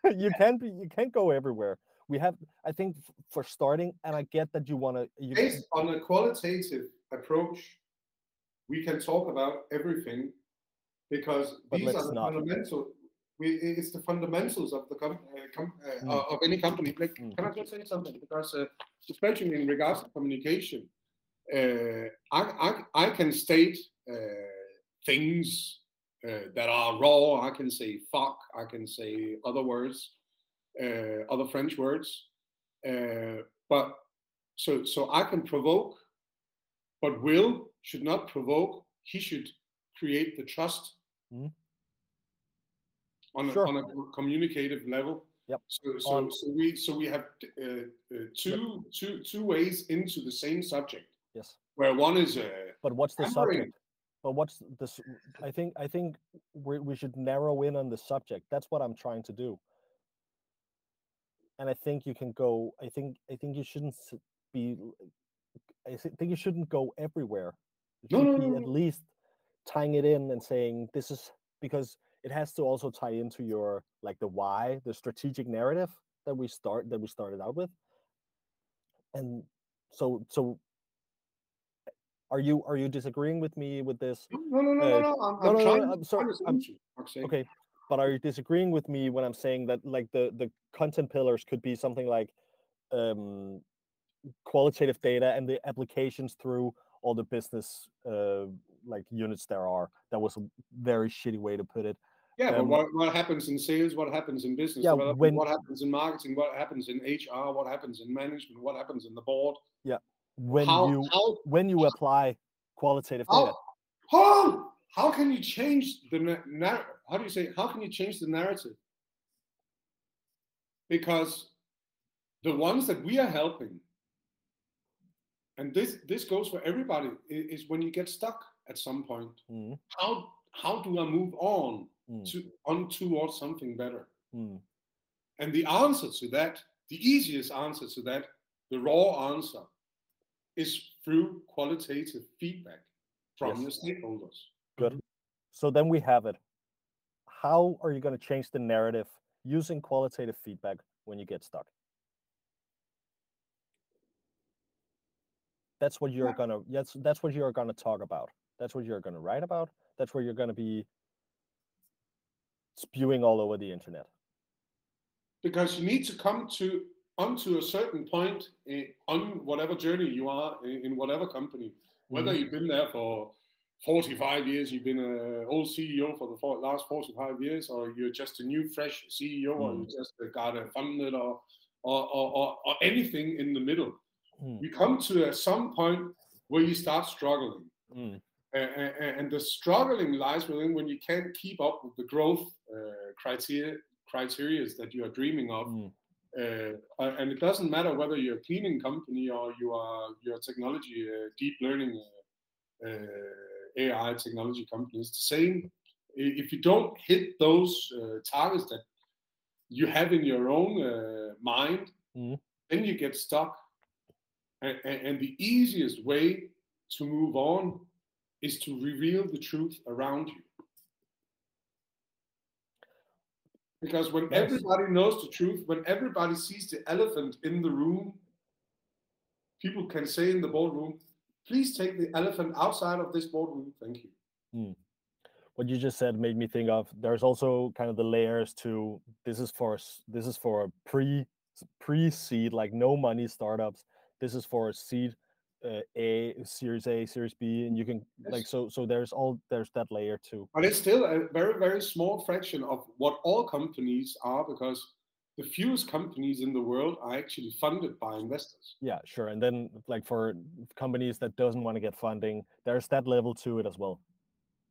you can't be you can't go everywhere we have i think for starting and i get that you want to you based on a qualitative approach, we can talk about everything because these are the not. fundamental. We, it's the fundamentals of the com- uh, com- uh, Mm. of any company. Like, Mm. Can I just say something? Because uh, especially in regards to communication, uh, I, I I can state things uh, that are raw. I can say fuck. I can say other words, uh, other French words. Uh, but so so I can provoke, but Will should not provoke. He should create the trust Mhm. on, Sure. a, on a communicative level. Yep. So so, On- so we so we have uh, uh, two two two ways into the same subject. yes Where one is uh, but what's the hammering. subject but what's this i think i think we, we should narrow in on the subject. That's what i'm trying to do. And i think you can go i think i think you shouldn't be i think you shouldn't go everywhere. You No, should no, be no, at least tying it in and saying this is because it has to also tie into your like the why the strategic narrative that we start that we started out with. And so so are you are you disagreeing with me with this no no no no Uh, no. I'm, no, I'm no, no, trying I'm sorry, I'm- you, I'm saying. okay but are you disagreeing with me when i'm saying that like the the content pillars could be something like um qualitative data and the applications through all the business uh like units there are that was a very shitty way to put it Yeah, but Um, what, what happens in sales? What happens in business Yeah, when- what happens in marketing? What happens in HR? What happens in management? What happens in the board? When how, you how, when you apply qualitative how, data on! How can you change the na- nar- How do you say? How can you change the narrative? Because the ones that we are helping, and this this goes for everybody, is when you get stuck at some point. Mm, How how do I move on mm, to on towards something better? mm. And the answer to that, the easiest answer to that, the raw answer, is through qualitative feedback from Yes. the stakeholders. Good. So then we have it how are you going to change the narrative using qualitative feedback when you get stuck that's what you're Yeah. gonna that's that's what you're gonna talk about that's what you're gonna write about that's where you're gonna be spewing all over the internet Because you need to come to onto a certain point in, on whatever journey you are in, in whatever company, whether Mhm. you've been there for 45 years, you've been an old CEO for the for- last 45 years, or you're just a new, fresh CEO, or you just got a funded, or, or, or, or, anything in the middle. Mm. You come to uh, some point where you start struggling. Mm. Uh, and, and the struggling lies within when you can't keep up with the growth uh, criteria criteria that you are dreaming of. Mm. Uh, and it doesn't matter whether you're a cleaning company or you are you're technology uh, deep learning uh, uh, AI technology company. It's the same. If you don't hit those uh, targets that you have in your own uh, mind, Mhm. then you get stuck. And, and the easiest way to move on is to reveal the truth around you. Because when Yes. everybody knows the truth, when everybody sees the elephant in the room, people can say in the boardroom, please take the elephant outside of this boardroom. Thank you. Hmm. what you just said made me think of there's also kind of the layers to this is for this is for a pre pre seed like no money startups this is for a seed uh, a series a series b and you can like so so there's all there's that layer too But it's still a very, very small fraction of what all companies are because the fewest companies in the world are actually funded by investors. yeah sure and then like for companies that doesn't want to get funding there's that level to it as well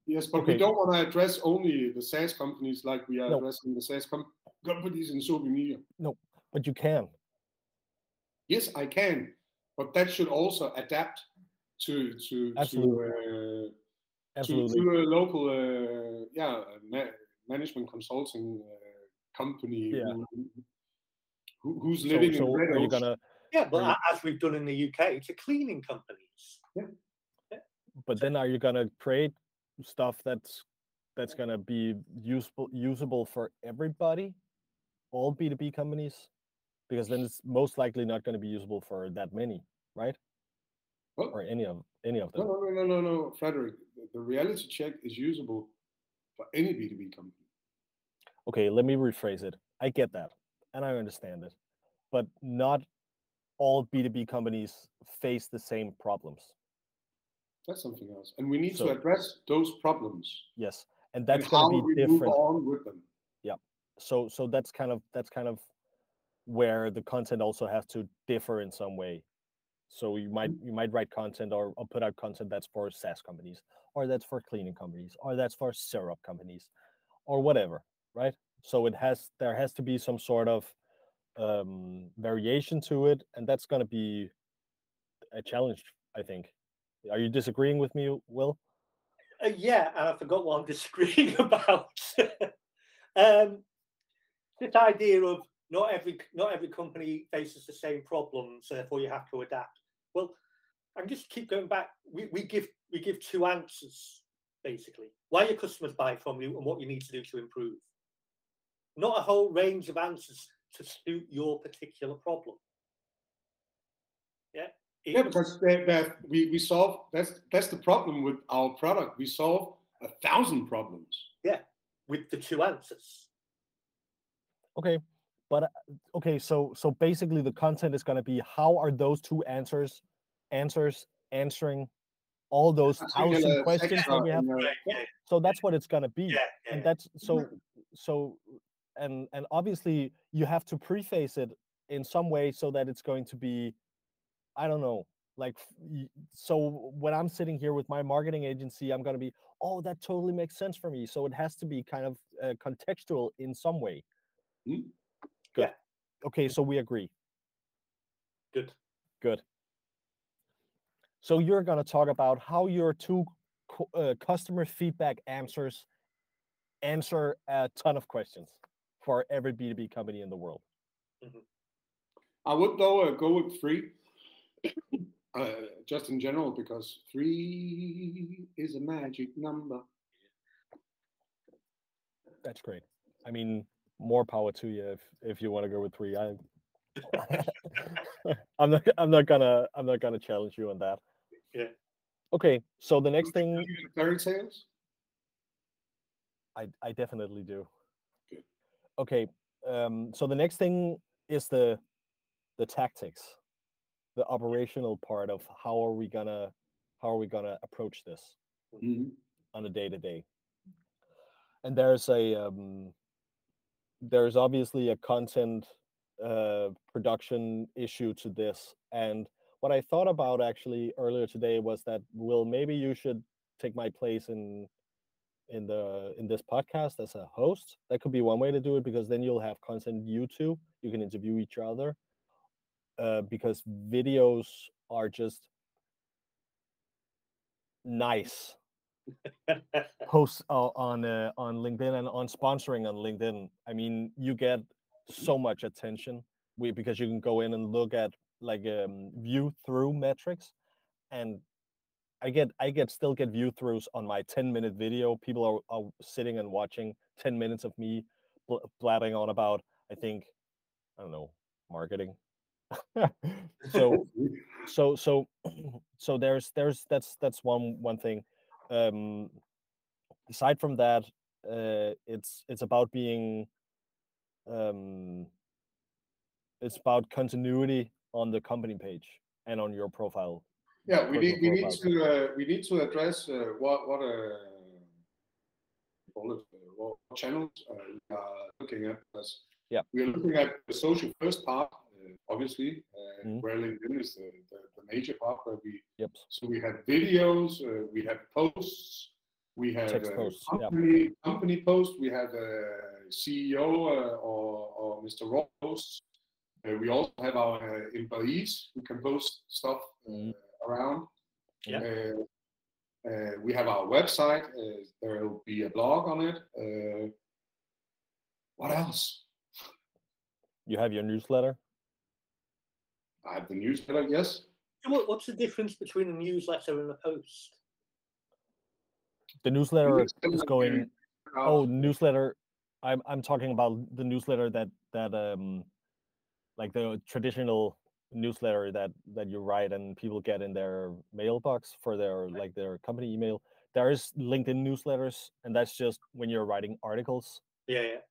Yes, but Okay. we don't want to address only the SaaS companies like we are No. addressing the SaaS com- companies in Sobi Media. No, but you can Yes, I can, but that should also adapt to to Absolutely. to, uh, to, absolutely to a local uh, yeah ma- management consulting uh, company Yeah. who, who, who's living so in red are you gonna Yeah, but Are as we've done in the UK, it's a cleaning companies. yeah but then are you gonna create stuff that's that's gonna be useful usable for everybody all b2b companies because then it's most likely not going to be usable for that many right Well, or any of any of them no, no, no, no, no, Frederick. the- reality check is usable for any B2B company. okay let me rephrase it i get that and i understand it but not all b2b companies face the same problems That's something else. And we need So- to address those problems. yes and and that's to we be move different on with them. Yeah. so so that's kind of that's kind of where the content also has to differ in some way. So you might you might write content or, or put out content that's for SaaS companies or that's for cleaning companies or that's for syrup companies or whatever right? So it has there has to be some sort of um variation to it and that's going to be a challenge i think. Are you disagreeing with me will? Uh, yeah, and I forgot what I'm disagreeing about. um, this idea of not every not every company faces the same problems, so therefore you have to adapt. Well, I'm just keep going back. We, we give we give two answers basically. Why your customers buy from you and what you need to do to improve. Not a whole range of answers to suit your particular problem. Yeah. Yeah, because that, that we, we solve that's that's the problem with our product. We solve a thousand problems. Yeah, with the two answers. Okay, but uh, okay, so so basically the content is going to be how are those two answers answers answering all those thousand questions that we have. So that's what it's going to be, yeah, yeah. and that's so so and and obviously you have to preface it in some way so that it's going to be, I don't know, like so when I'm sitting here with my marketing agency, I'm going to be oh that totally makes sense for me. So it has to be kind of uh, contextual in some way. Hmm. Good. Yeah. Okay, so we agree. Good. Good. So you're going to talk about how your two uh, customer feedback answers answer a ton of questions for every B2B company in the world. I would though uh, go with three, uh, just in general, because three is a magic number. That's great. I mean, more power to you if if you want to go with three. I I'm not I'm not gonna I'm not gonna challenge you on that. Yeah. Okay, so the next thing Fairy tales. I I definitely do. Good. Okay, um, so the next thing is the the tactics, the operational part of how are we gonna how are we gonna approach this, Mhm. on a day to day. And there's a um, there's obviously a content uh, production issue to this. And what I thought about actually earlier today was that Will, maybe you should take my place in in the in this podcast as a host. That could be one way to do it because then you'll have content you two. You can interview each other. Uh, because videos are just nice posts uh, on uh, on LinkedIn and on sponsoring on LinkedIn. I mean, you get so much attention we, because you can go in and look at like um, view through metrics, and I get I get still get view throughs on my 10 minute video. People are, are sitting and watching 10 minutes of me bl- blabbing on about I think I don't know marketing. so so so so there's there's that's that's one one thing um aside from that uh it's it's about being um it's about continuity on the company page and on your profile Yeah, we need we need to uh, we need to address uh, what what uh, uh, what channels uh, we are looking at. Because Yeah. we are looking at the social first part, obviously, uh, Mhm. where LinkedIn is the, the, the major part where we yep so we have videos, uh, we have posts, we have uh, posts, yeah. company company posts, we have a CEO uh, or or Mr. Ross. Uh, we also have our uh, employees who can post stuff uh, Mhm. around. Yeah. Uh, uh, we have our website. Uh, there will be a blog on it. Uh, what else? you have your newsletter I have the newsletter. Yes. What, what's the difference between a newsletter and a post? the newsletter Newsletter, is going uh, oh newsletter i'm i'm talking about the newsletter that that um like the traditional newsletter that that you write and people get in their mailbox for their like their company email there is linkedin newsletters and that's just when you're writing articles Yeah, yeah.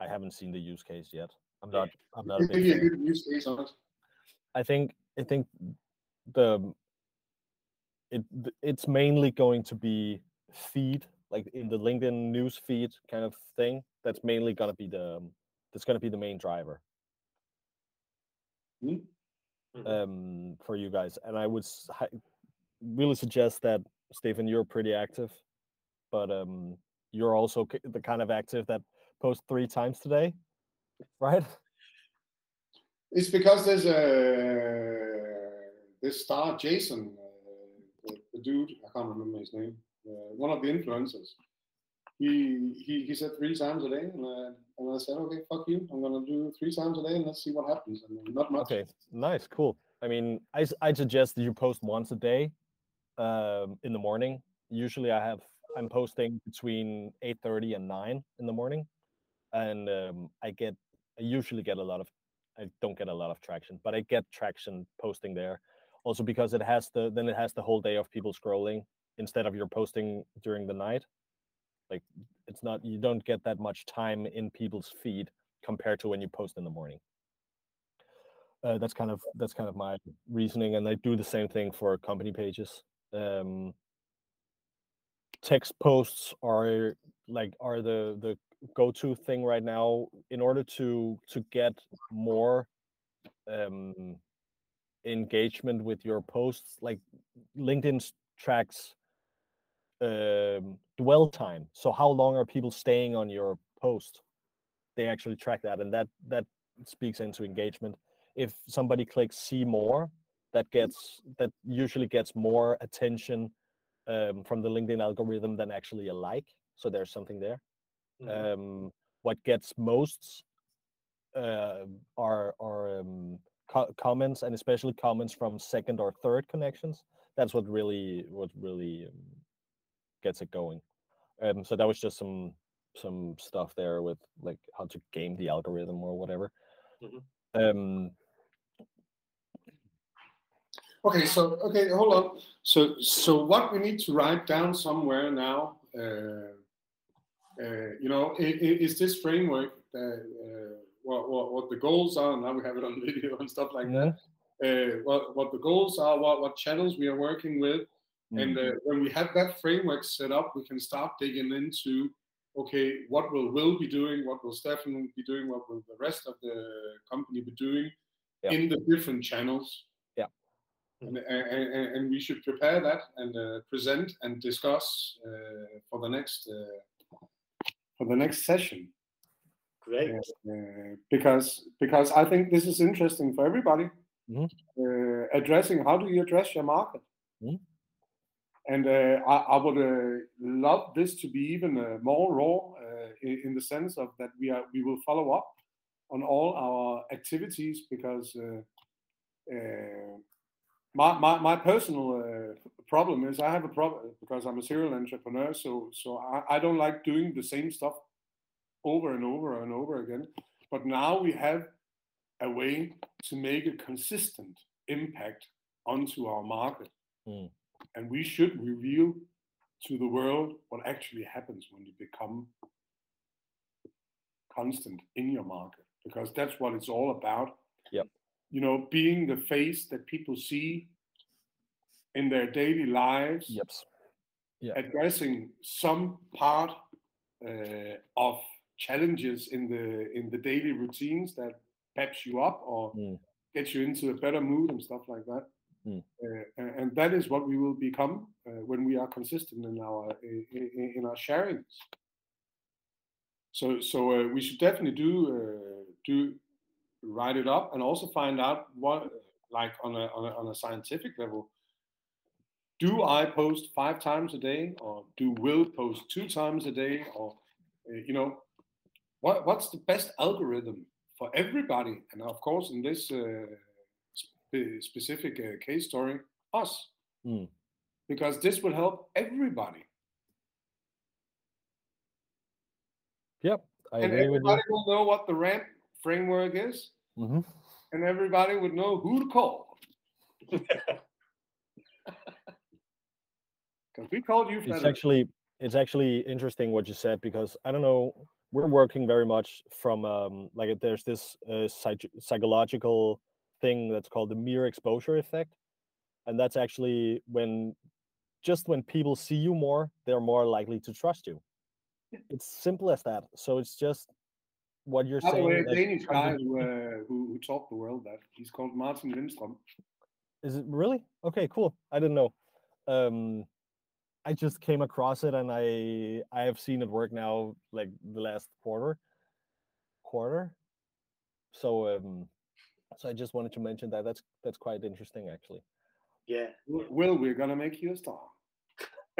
i haven't seen the use case yet i'm not i'm not a big you fan. good use case. I think I think the it it's mainly going to be feed like in the LinkedIn news feed kind of thing. That's mainly going to be the that's going to be the main driver Mhm. Mhm. um, for you guys. And I would really suggest that Stefan, you're pretty active, but um, you're also the kind of active that post three times today, right? It's because there's a this star Jason, uh, the, the dude I can't remember his name, uh, one of the influencers. He he he said three times a day, and uh, and I said, okay, fuck you, I'm gonna do three times a day, and let's see what happens. And not much. Okay, nice, cool. I mean, I I'd suggest that you post once a day, um, in the morning. Usually, I have I'm posting between eight thirty and nine in the morning, and um, I get I usually get a lot of I don't get a lot of traction, but I get traction posting there. Also because it has the then it has the whole day of people scrolling instead of you're posting during the night. Like it's not you don't get that much time in people's feed compared to when you post in the morning uh, that's kind of that's kind of my reasoning and i do the same thing for company pages um, text posts are like are the the go-to thing right now in order to to get more um, engagement with your posts like linkedin tracks um, dwell time. So how long are people staying on your post? They actually track that and that that speaks into engagement. If somebody clicks see more that gets that usually gets more attention um, from the linkedin algorithm than actually a like so there's something there Mhm. um, what gets most uh, are are um, co- comments and especially comments from second or third connections that's what really what really um, gets it going um, so that was just some some stuff there with like how to game the algorithm or whatever Mhm. um Okay, so okay, hold on. So so what we need to write down somewhere now, uh, you know, i- i- is this framework that uh, what, what what the goals are? Now we have it on video and stuff like that. Uh, what what the goals are? What what channels we are working with? Mm. And uh, when we have that framework set up, we can start digging into okay, what will Will be doing? What will Stefan be doing? What will the rest of the company be doing Yeah. in the different channels? Yeah. And, and, and- we should prepare that and uh, present and discuss uh, for the next uh, for the next session Great. uh, because because I think this is interesting for everybody. Mhm. Uh, addressing how do you address your market, Mhm. and uh, I, I would uh, love this to be even uh, more raw uh, in, in the sense of that we are we will follow up on all our activities because. My, my, my personal uh, problem is I have a problem because I'm a serial entrepreneur, so so I, I don't like doing the same stuff over and over and over again. But now we have a way to make a consistent impact onto our market. Mm. And we should reveal to the world what actually happens when you become constant in your market, because that's what it's all about. Yep. You know, being the face that people see in their daily lives Yep. Yeah. addressing some part uh, of challenges in the in the daily routines that peps you up or Mm. gets you into a better mood and stuff like that. Mm. Uh, and and that is what we will become uh, when we are consistent in our in, in our sharings. So so uh, we should definitely do uh, do write it up and also find out what like on a, on a on a scientific level do I post five times a day, or do Will post two times a day, or uh, you know, what what's the best algorithm for everybody? And of course, in this uh, spe- specific uh, case story, us, Mm. because this will help everybody, Yep. I and agree with you. everybody will know what the RAMP framework is, hmm and everybody would know who to call. Because we called you It's actually it's actually interesting what you said because I don't know we're working very much from um, like there's this uh, psych- psychological thing that's called the mere exposure effect, and that's actually when just when people see you more, they're more likely to trust you. It's simple as that. So it's just what you're By the saying. way, a that Danish guy who, uh, who who taught the world that he's called Martin Lindström. Is it really? Okay, cool. I didn't know. Um, I just came across it and I I have seen it work now like the last quarter. Quarter. So um so I just wanted to mention that that's that's quite interesting actually. Yeah. Will, we're gonna make you a star.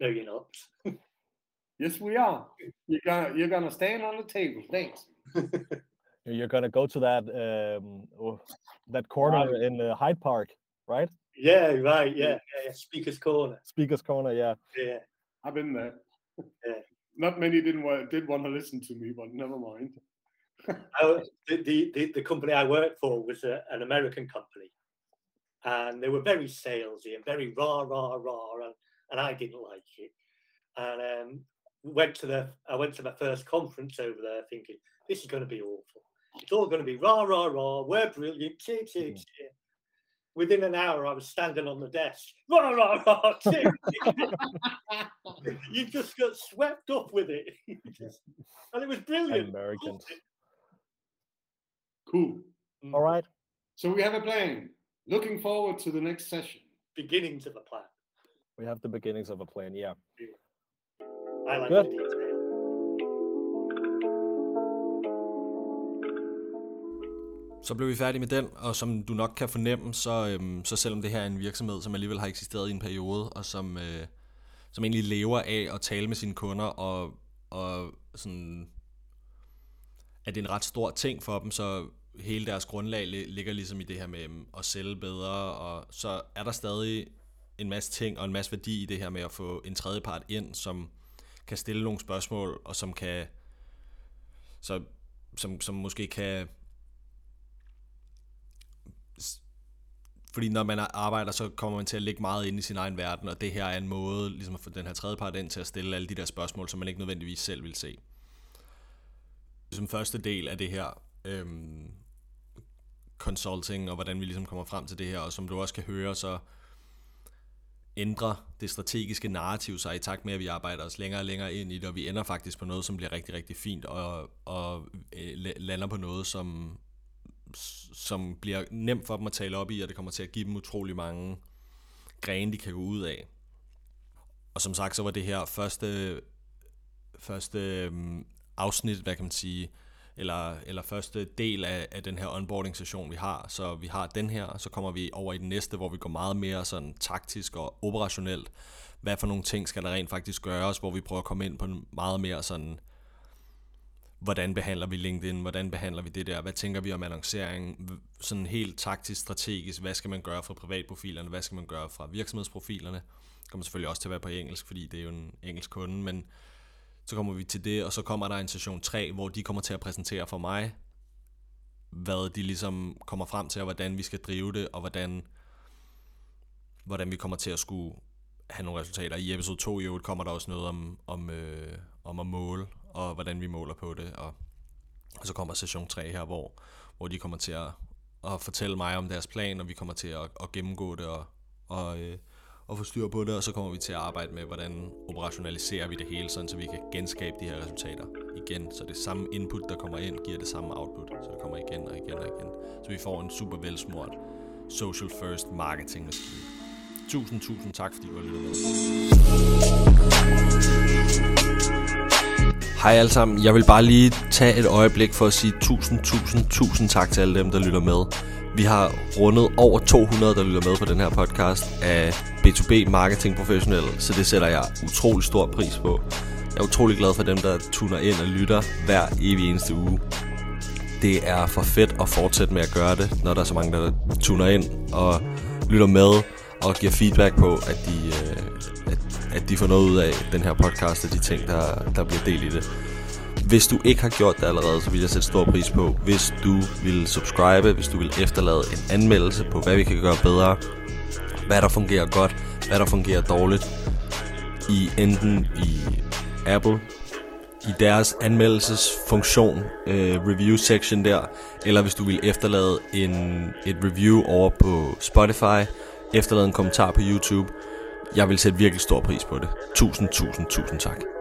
no, you're not. Yes, we are. You're gonna you're gonna stand on the table. Thanks. You- You're gonna go to that um oh, that corner in the Hyde Park, right? Yeah, right. Yeah, yeah, yeah. Speaker's corner. Speaker's corner, yeah. Yeah. I've been there. Yeah. Not many didn't wa- did want to listen to me, but never mind. I, wa- the, the, the, the company I worked for was a, an American company, and they were very salesy and very rah rah rah, and, and I didn't like it. And um, went to the I went to my first conference over there, thinking this is going to be awful. It's all going to be rah rah rah. We're brilliant. Cheer cheer cheer. Within an hour, I was standing on the desk. Rah rah rah. Cheer, cheer. you just got swept up with it, just- and it was brilliant. Americans. Cool. Mm. All right. So we have a plan. Looking forward to the next session. beginnings of a plan. We have the beginnings of a plan, yeah. I like Good. the detail. Så blev vi færdige med den, og som du nok kan fornemme, så, øhm, så selvom det her er en virksomhed, som alligevel har eksisteret i en periode, og som, øh, som egentlig lever af at tale med sine kunder, og, og sådan, at det er en ret stor ting for dem, så hele deres grundlag li- ligger ligesom i det her med øhm, at sælge bedre, og så er der stadig en masse ting og en masse værdi i det her med at få en tredje part ind, som kan stille nogle spørgsmål, og som kan, så, som, som måske kan fordi når man arbejder, så kommer man til at ligge meget ind i sin egen verden, og det her er en måde ligesom at få den her tredje part ind til at stille alle de der spørgsmål, som man ikke nødvendigvis selv vil se. Som første del af det her øhm, consulting, og hvordan vi ligesom kommer frem til det her, og som du også kan høre, så ændrer det strategiske narrativ sig i takt med, at vi arbejder os længere og længere ind i det, og vi ender faktisk på noget, som bliver rigtig, rigtig fint, og, og øh, lander på noget, som, som bliver nemt for dem at tale op i, og det kommer til at give dem utrolig mange grene, de kan gå ud af. Og som sagt, så var det her første, første øhm, afsnit, hvad kan man sige, eller, eller første del af, af den her onboarding session, vi har. Så vi har den her, så kommer vi over i den næste, hvor vi går meget mere sådan taktisk og operationelt. Hvad for nogle ting skal der rent faktisk gøres, hvor vi prøver at komme ind på en meget mere sådan, hvordan behandler vi LinkedIn, hvordan behandler vi det der, hvad tænker vi om annoncering, sådan helt taktisk, strategisk, hvad skal man gøre fra privatprofilerne, hvad skal man gøre fra virksomhedsprofilerne. Det kommer selvfølgelig også til at være på engelsk, fordi det er jo en engelsk kunde, men så kommer vi til det, og så kommer der en session 3, hvor de kommer til at præsentere for mig, hvad de ligesom kommer frem til, og hvordan vi skal drive det, og hvordan, hvordan vi kommer til at skulle have nogle resultater. I episode 2 i øvrigt kommer der også noget om, om, øh, om at måle, og hvordan vi måler på det, og, og så kommer session 3 her, hvor, hvor de kommer til at, at fortælle mig om deres plan, og vi kommer til at, at gennemgå det og, og, øh, og få styr på det, og så kommer vi til at arbejde med, hvordan operationaliserer vi det hele, sådan så vi kan genskabe de her resultater igen. Så det samme input, der kommer ind, giver det samme output, så det kommer igen og igen og igen. Så vi får en super velsmurt social first marketing maskine. Tusind, tusind tak, fordi du har lyttet med. Hej alle sammen. Jeg vil bare lige tage et øjeblik for at sige tusind, tusind, tusind tak til alle dem, der lytter med. Vi har rundet over 200, der lytter med på den her podcast af B2B marketing professionelle, så det sætter jeg utrolig stor pris på. Jeg er utrolig glad for dem, der tuner ind og lytter hver evig eneste uge. Det er for fedt at fortsætte med at gøre det, når der er så mange, der tuner ind og lytter med og giver feedback på, at de, øh, at, at de får noget ud af den her podcast og de ting, der, der bliver delt i det. Hvis du ikke har gjort det allerede, så vil jeg sætte stor pris på, hvis du vil subscribe, hvis du vil efterlade en anmeldelse på, hvad vi kan gøre bedre, hvad der fungerer godt, hvad der fungerer dårligt, i enten i Apple, i deres anmeldelsesfunktion, øh, review section der, eller hvis du vil efterlade en, et review over på Spotify, efterlade en kommentar på YouTube. Jeg vil sætte virkelig stor pris på det. Tusind, tusind, tusind tak.